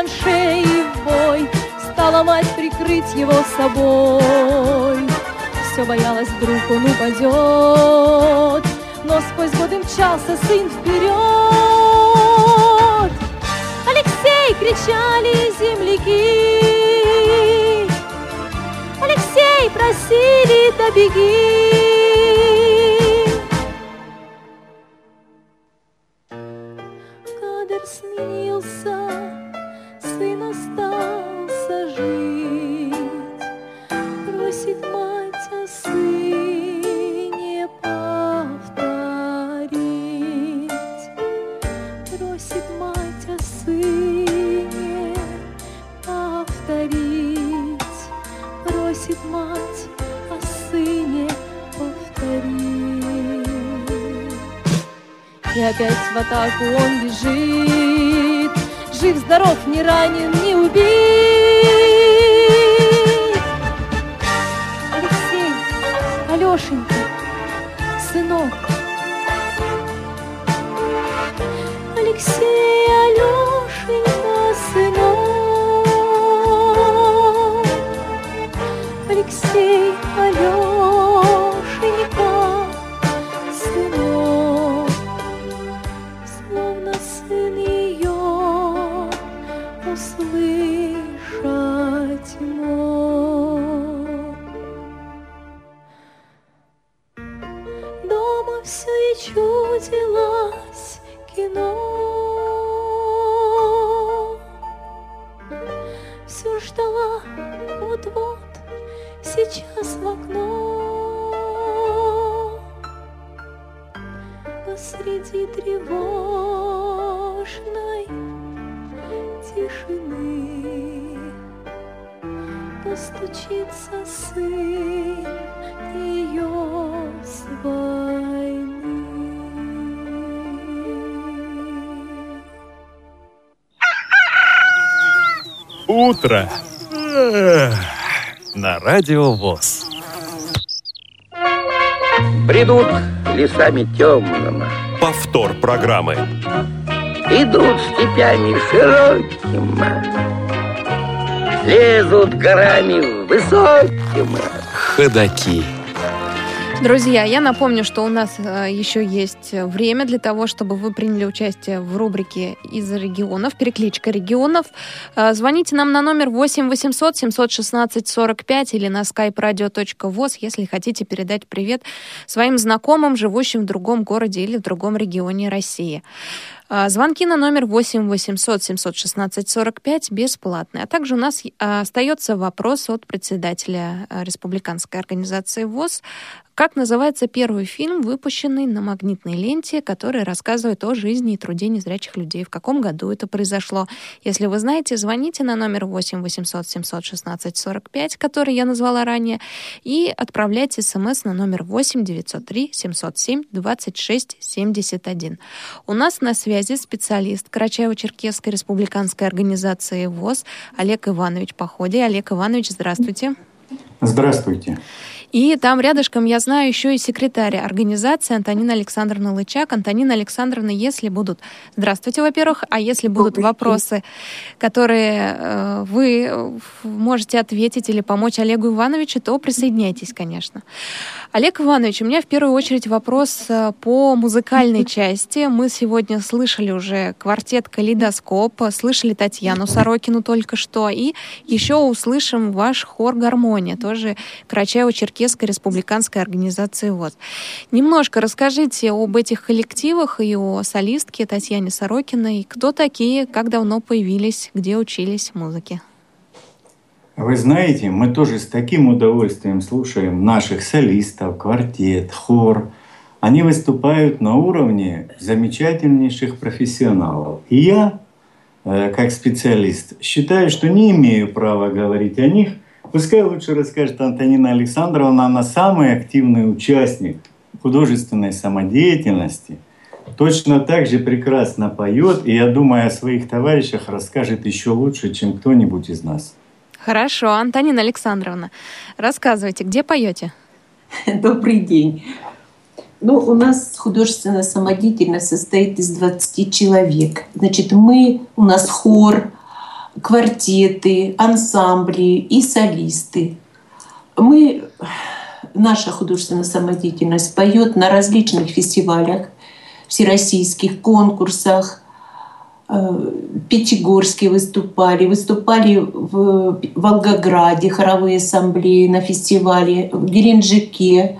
траншеи в бой, Стала мать прикрыть его собой. Все боялась, вдруг он упадет, Но сквозь годы мчался сын вперед. Алексей, кричали земляки, Алексей, просили, да беги. Кадр сменился, сын остался жить. Просит мать о сыне повторить. Просит мать о сыне повторить. Просит мать о сыне повторить. И опять в атаку он бежит, Жив, здоров, не ранен, не убит. Алексей, Алешенька, Утро. На радио ВОЗ. Бредут лесами темными, Повтор программы. идут степями широкими, лезут горами высокими. Ходаки. Друзья, я напомню, что у нас э, еще есть время для того, чтобы вы приняли участие в рубрике из регионов, перекличка регионов. Э, Звоните нам на номер 8 800 716 45 или на skype radio.voz, если хотите передать привет своим знакомым, живущим в другом городе или в другом регионе России. А, Звонки на номер 8 800 716 45 бесплатные. А также у нас остается вопрос от председателя Республиканской организации ВОЗ. Как называется первый фильм, выпущенный на магнитной ленте, который рассказывает о жизни и труде незрячих людей? В каком году это произошло? Если вы знаете, звоните на номер 8 800 716 45, который я назвала ранее, и отправляйте смс на номер 8 903 707 26 71. У нас на связи специалист Карачаево-Черкесской республиканской организации ВОЗ Олег Иванович Походи. Олег Иванович, здравствуйте. Здравствуйте. И там рядышком, я знаю, еще и секретарь организации Антонина Александровна Лычак. Антонина Александровна, если будут... Здравствуйте, во-первых. А если будут вопросы, которые э, вы можете ответить или помочь Олегу Ивановичу, то присоединяйтесь, конечно. Олег Иванович, у меня в первую очередь вопрос э, по музыкальной части. Мы сегодня слышали уже квартет «Калейдоскоп», слышали Татьяну Сорокину только что, и еще услышим ваш хор «Гармония», тоже Карачаево-Черкесской республиканской организации ВОЗ. Немножко расскажите об этих коллективах и о солистке Татьяне Сорокиной. Кто такие, как давно появились, где учились музыке? Вы знаете, мы тоже с таким удовольствием слушаем наших солистов, квартет, хор. Они выступают на уровне замечательнейших профессионалов. И я, э, как специалист, считаю, что не имею права говорить о них. Пускай лучше расскажет Антонина Александровна, она самый активный участник художественной самодеятельности. Точно так же прекрасно поет, и я думаю, о своих товарищах расскажет еще лучше, чем кто-нибудь из нас. Хорошо, Антонина Александровна, рассказывайте, где поете? Добрый день. Ну, у нас художественная самодеятельность состоит из 20 человек. Значит, мы, у нас хор, квартеты, ансамбли и солисты. Мы, наша художественная самодеятельность поет на различных фестивалях, всероссийских конкурсах, Э, Пятигорске выступали, выступали в Волгограде, хоровые ассамблеи на фестивале, в Геленджике.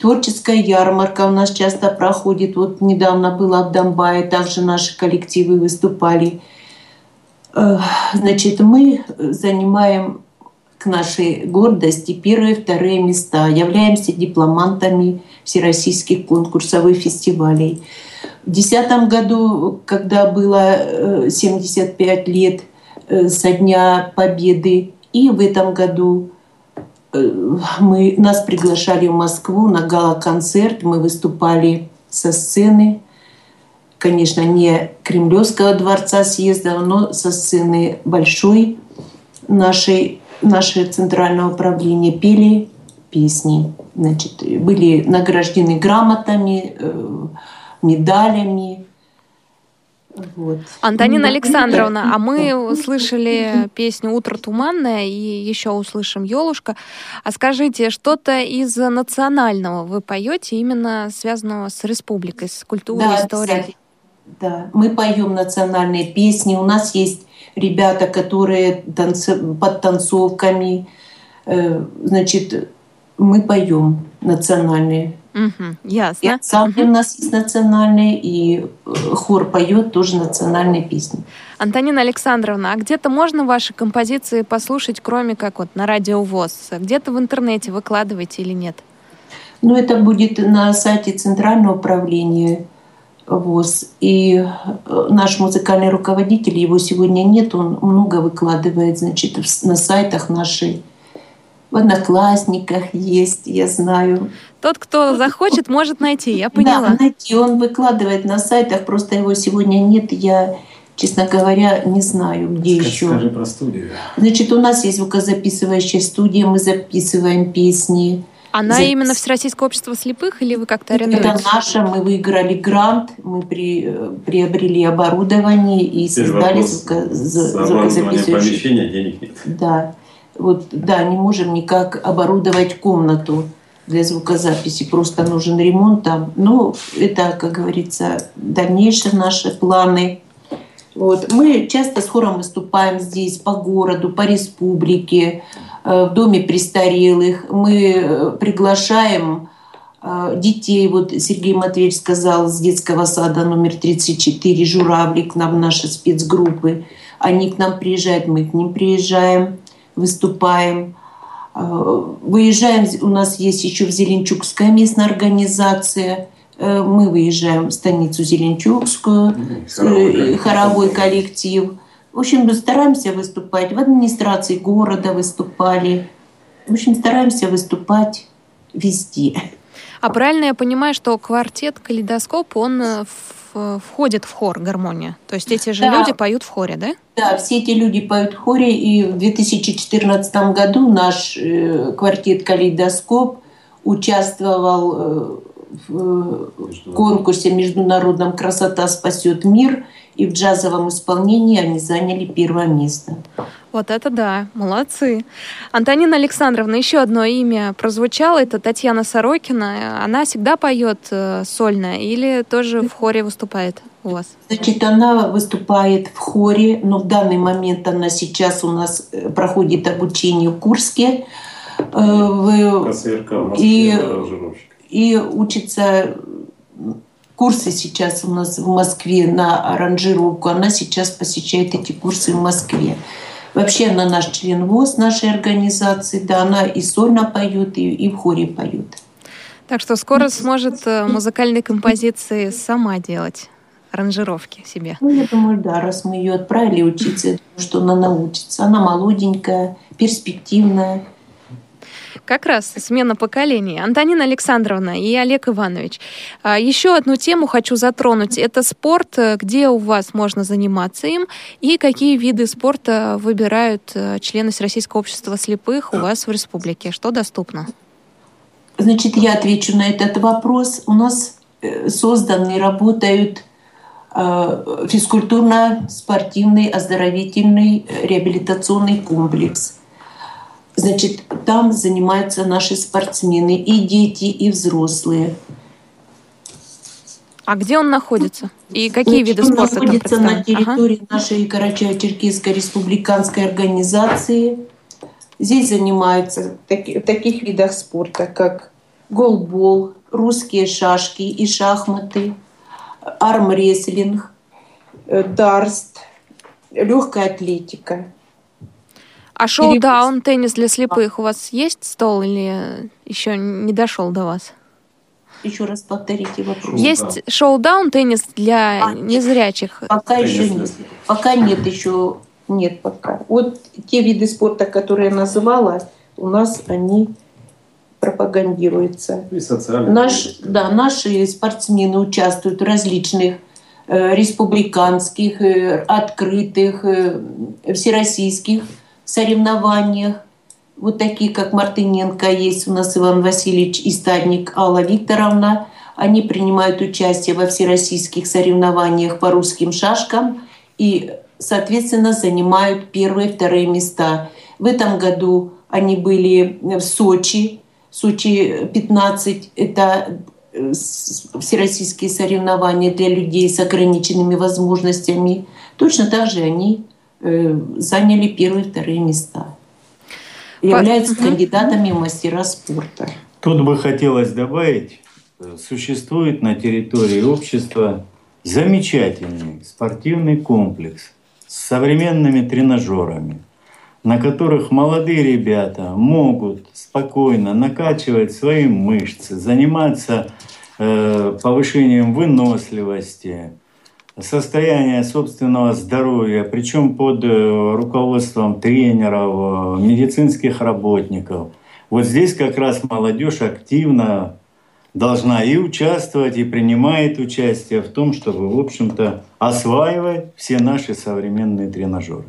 Творческая ярмарка у нас часто проходит. Вот недавно была в Донбайе, также наши коллективы выступали. Э, значит, мы занимаем к нашей гордости первые и вторые места, являемся дипломантами всероссийских конкурсов и фестивалей. В 2010 году, когда было 75 э, лет э, со Дня Победы, и в этом году мы, нас приглашали в Москву на гала-концерт, мы выступали со сцены, конечно, не Кремлевского дворца съезда, но со сцены большой нашей, нашего центрального управления пели песни. Значит, были награждены грамотами, медалями. Вот. Антонина Александровна, а мы услышали песню «Утро туманное» и еще услышим «Елушка». А скажите, что-то из национального вы поете, именно связанного с республикой, с культурой, да, историей? Да, мы поем национальные песни. У нас есть ребята, которые танц... под танцовками. Э, значит, мы поем национальные Угу, ясно. И ансамбль угу. у нас есть национальный, и э, хор поет тоже национальные песни. Антонина Александровна, а где-то можно ваши композиции послушать, кроме как вот на радио ВОЗ? Где-то в интернете выкладываете или нет? Ну, это будет на сайте Центрального управления ВОЗ. И э, наш музыкальный руководитель, его сегодня нет, он много выкладывает, значит, на сайтах нашей в Одноклассниках есть, я знаю. Тот, кто захочет, может найти, я поняла. Да, найти. Он выкладывает на сайтах, просто его сегодня нет. Я, честно говоря, не знаю, где Скажи, еще. Скажи про студию. Значит, у нас есть звукозаписывающая студия, мы записываем песни. Она Запис... именно Всероссийское общество слепых или вы как-то арендуете? Это наша, мы выиграли грант, мы при, приобрели оборудование и Теперь создали звуко, звукозаписывающее. помещения денег нет. Да. Вот, да, не можем никак оборудовать комнату для звукозаписи, просто нужен ремонт там. Но это, как говорится, дальнейшие наши планы. Вот. Мы часто с хором выступаем здесь, по городу, по республике, э, в доме престарелых. Мы э, приглашаем э, детей, вот Сергей Матвеевич сказал, с детского сада номер 34, «Журавлик», к нам наши спецгруппы. Они к нам приезжают, мы к ним приезжаем выступаем. Э, выезжаем, у нас есть еще в Зеленчукская местная организация. Э, мы выезжаем в станицу Зеленчукскую, хоровой, хоровой коллектив. В общем, стараемся выступать. В администрации города выступали. В общем, стараемся выступать везде. А правильно я понимаю, что квартет «Калейдоскоп», он в входит в хор гармония? То есть эти же да. люди поют в хоре, да? Да, все эти люди поют в хоре. И в 2014 году наш э, квартет «Калейдоскоп» участвовал э, в э, конкурсе международном «Красота спасет мир». И в джазовом исполнении они заняли первое место. Вот это да, молодцы. Антонина Александровна, еще одно имя прозвучало, это Татьяна Сорокина. Она всегда поет э, сольно или тоже в хоре выступает у вас? Значит, она выступает в хоре, но в данный момент она сейчас у нас э, проходит обучение в Курске. Э, в, КСРК в Москве, и, и учится курсы сейчас у нас в Москве на аранжировку. Она сейчас посещает эти курсы в Москве. Вообще она наш член ВОЗ нашей организации, да, она и сольно поет, и, и в хоре поет. Так что скоро сможет э, музыкальные композиции сама делать аранжировки себе. Ну, я думаю, да, раз мы ее отправили учиться, что она научится. Она молоденькая, перспективная. Как раз смена поколений. Антонина Александровна и Олег Иванович. А, еще одну тему хочу затронуть. Это спорт, где у вас можно заниматься им, и какие виды спорта выбирают э, члены Всероссийского общества слепых у вас в республике. Что доступно? Значит, я отвечу на этот вопрос. У нас э, созданы, работают э, физкультурно-спортивный, оздоровительный, реабилитационный комплекс – Значит, там занимаются наши спортсмены, и дети, и взрослые. А где он находится? И какие Значит, виды спорта Он находится там на территории ага. нашей Карачаево-Черкесской республиканской организации. Здесь занимаются таки, таких видах спорта, как голбол, русские шашки и шахматы, армрестлинг, э, дарст, легкая атлетика. А шоу-даун, теннис для слепых, у вас есть стол или еще не дошел до вас? Еще раз повторите вопрос. Есть шоу-даун, теннис для а, незрячих? Пока еще нет. Пока нет еще. Нет пока. Вот те виды спорта, которые я называла, у нас они пропагандируются. И социальные. Наш, да, наши спортсмены участвуют в различных э, республиканских, э, открытых, э, всероссийских соревнованиях. Вот такие, как Мартыненко, есть у нас Иван Васильевич и стадник Алла Викторовна. Они принимают участие во всероссийских соревнованиях по русским шашкам и, соответственно, занимают первые и вторые места. В этом году они были в Сочи. Сочи 15 – это э, всероссийские соревнования для людей с ограниченными возможностями. Точно так же они заняли первые и вторые места. Являются кандидатами в мастера спорта. Тут бы хотелось добавить, э, существует на территории общества замечательный спортивный комплекс с современными тренажерами, на которых молодые ребята могут спокойно накачивать свои мышцы, заниматься э, повышением выносливости, состояние собственного здоровья, причем под э, руководством тренеров, э, медицинских работников. Вот здесь как раз молодежь активно должна и участвовать, и принимает участие в том, чтобы, в общем-то, осваивать все наши современные тренажеры.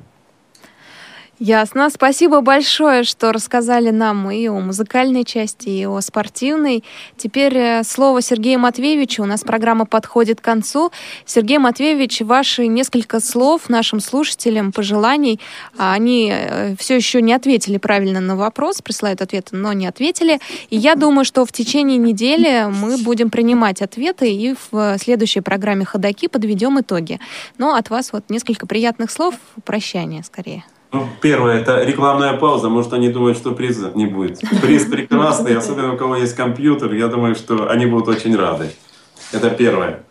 Ясно. Спасибо большое, что рассказали нам и о музыкальной части, и о спортивной. Теперь э, слово Сергею Матвеевичу. У нас программа подходит к концу. Сергей Матвеевич, ваши несколько слов нашим слушателям, пожеланий. А, они э, все еще не ответили правильно на вопрос, присылают ответы, но не ответили. И я думаю, что в течение недели мы будем принимать ответы и в следующей программе «Ходоки» подведем итоги. Но от вас вот несколько приятных слов, прощания скорее. Ну, первое, это рекламная пауза. Может, они думают, что приза не будет. Приз прекрасный, особенно у кого есть компьютер. Я думаю, что они будут очень рады. Это первое.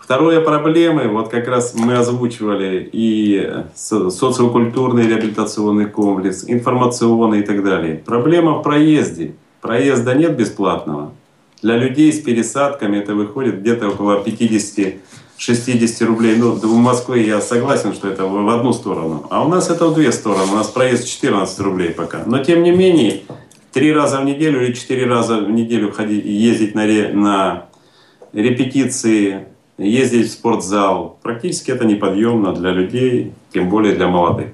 Второе, проблемы. Вот как раз мы озвучивали и социокультурный реабилитационный комплекс, информационный и так далее. Проблема в проезде. Проезда нет бесплатного. Для людей с пересадками это выходит где-то около 50 60 рублей. Ну, в Москве я согласен, что это в одну сторону. А у нас это в две стороны. У нас проезд 14 рублей пока. Но тем не менее, три раза в неделю или четыре раза в неделю ходить, ездить на, ре, на репетиции, ездить в спортзал, практически это неподъемно для людей, тем более для молодых.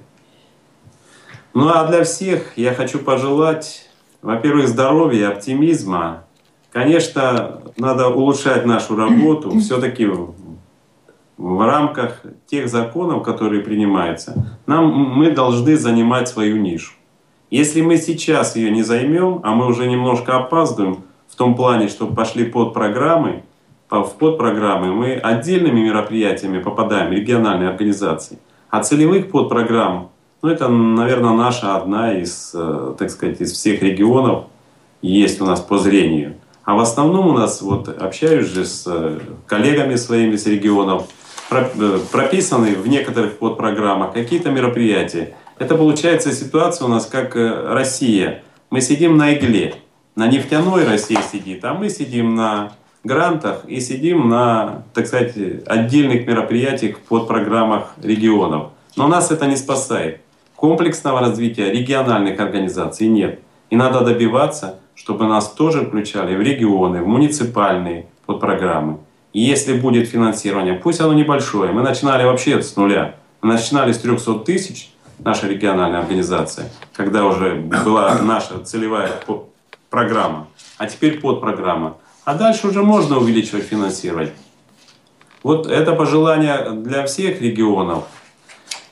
Ну а для всех я хочу пожелать, во-первых, здоровья, оптимизма. Конечно, надо улучшать нашу работу. Все-таки в рамках тех законов, которые принимаются, нам, мы должны занимать свою нишу. Если мы сейчас ее не займем, а мы уже немножко опаздываем в том плане, что пошли под программы, в подпрограммы, мы отдельными мероприятиями попадаем, региональные организации. А целевых подпрограмм, ну это, наверное, наша одна из, э, так сказать, из всех регионов есть у нас по зрению. А в основном у нас, вот общаюсь же с э, коллегами своими с регионов, прописаны в некоторых подпрограммах какие-то мероприятия. Это получается ситуация у нас как э, Россия. Мы сидим на игле. На нефтяной России сидит, а мы сидим на грантах и сидим на, так сказать, отдельных мероприятиях под программах регионов. Но нас это не спасает. Комплексного развития региональных организаций нет. И надо добиваться, чтобы нас тоже включали в регионы, в муниципальные подпрограммы. И если будет финансирование, пусть оно небольшое. Мы начинали вообще с нуля. Мы начинали с 300 тысяч, наша региональная организация, когда уже была наша целевая программа, а теперь подпрограмма. А дальше уже можно увеличивать финансирование. Вот это пожелание для всех регионов.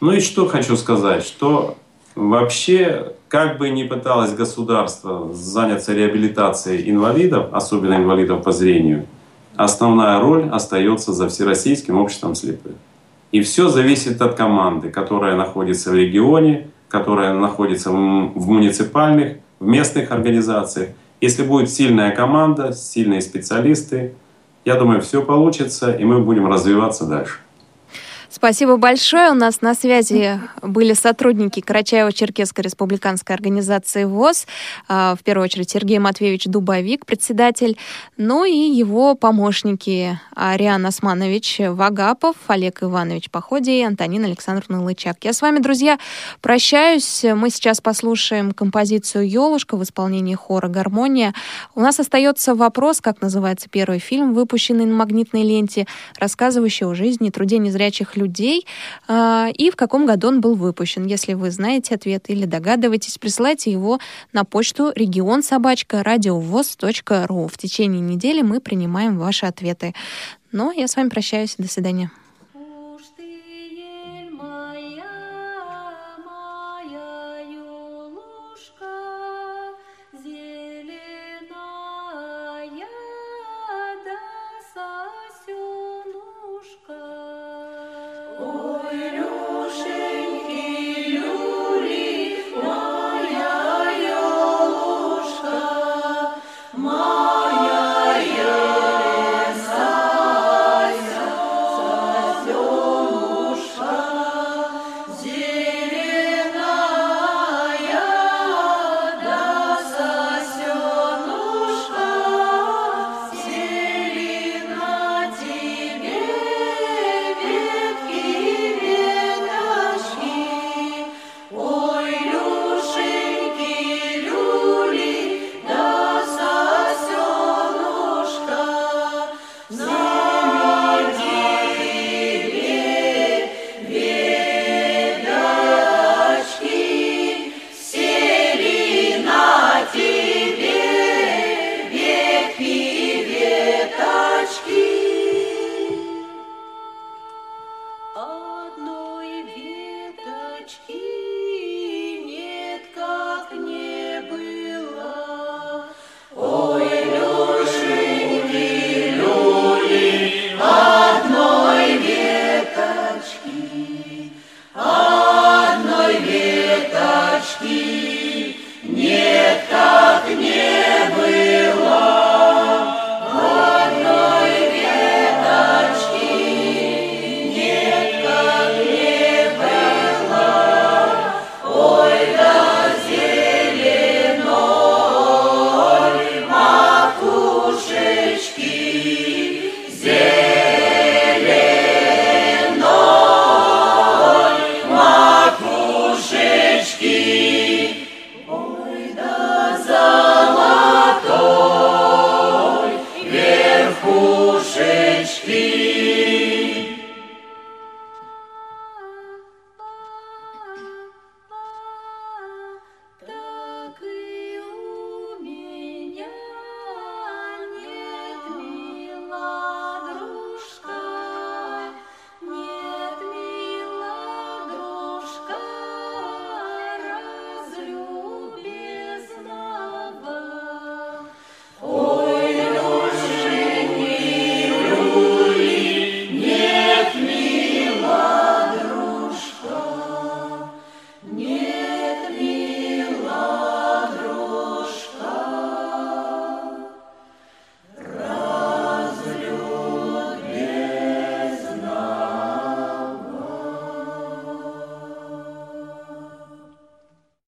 Ну и что хочу сказать, что вообще, как бы ни пыталось государство заняться реабилитацией инвалидов, особенно инвалидов по зрению, основная роль остается за Всероссийским обществом слепых. И все зависит от команды, которая находится в регионе, которая находится в муниципальных, в местных организациях. Если будет сильная команда, сильные специалисты, я думаю, все получится, и мы будем развиваться дальше. Спасибо большое. У нас на связи были сотрудники Карачаево-Черкесской республиканской организации ВОЗ. А, в первую очередь Сергей Матвеевич Дубовик, председатель, ну и его помощники Ариан Османович Вагапов, Олег Иванович Походи и Антонина Александровна Лычак. Я с вами, друзья, прощаюсь. Мы сейчас послушаем композицию «Елушка» в исполнении хора «Гармония». У нас остается вопрос, как называется первый фильм, выпущенный на магнитной ленте, рассказывающий о жизни и труде незрячих людей а, и в каком году он был выпущен. Если вы знаете ответ или догадываетесь, присылайте его на почту регион собачка радиовоз.ру. В течение недели мы принимаем ваши ответы. Но я с вами прощаюсь. До свидания.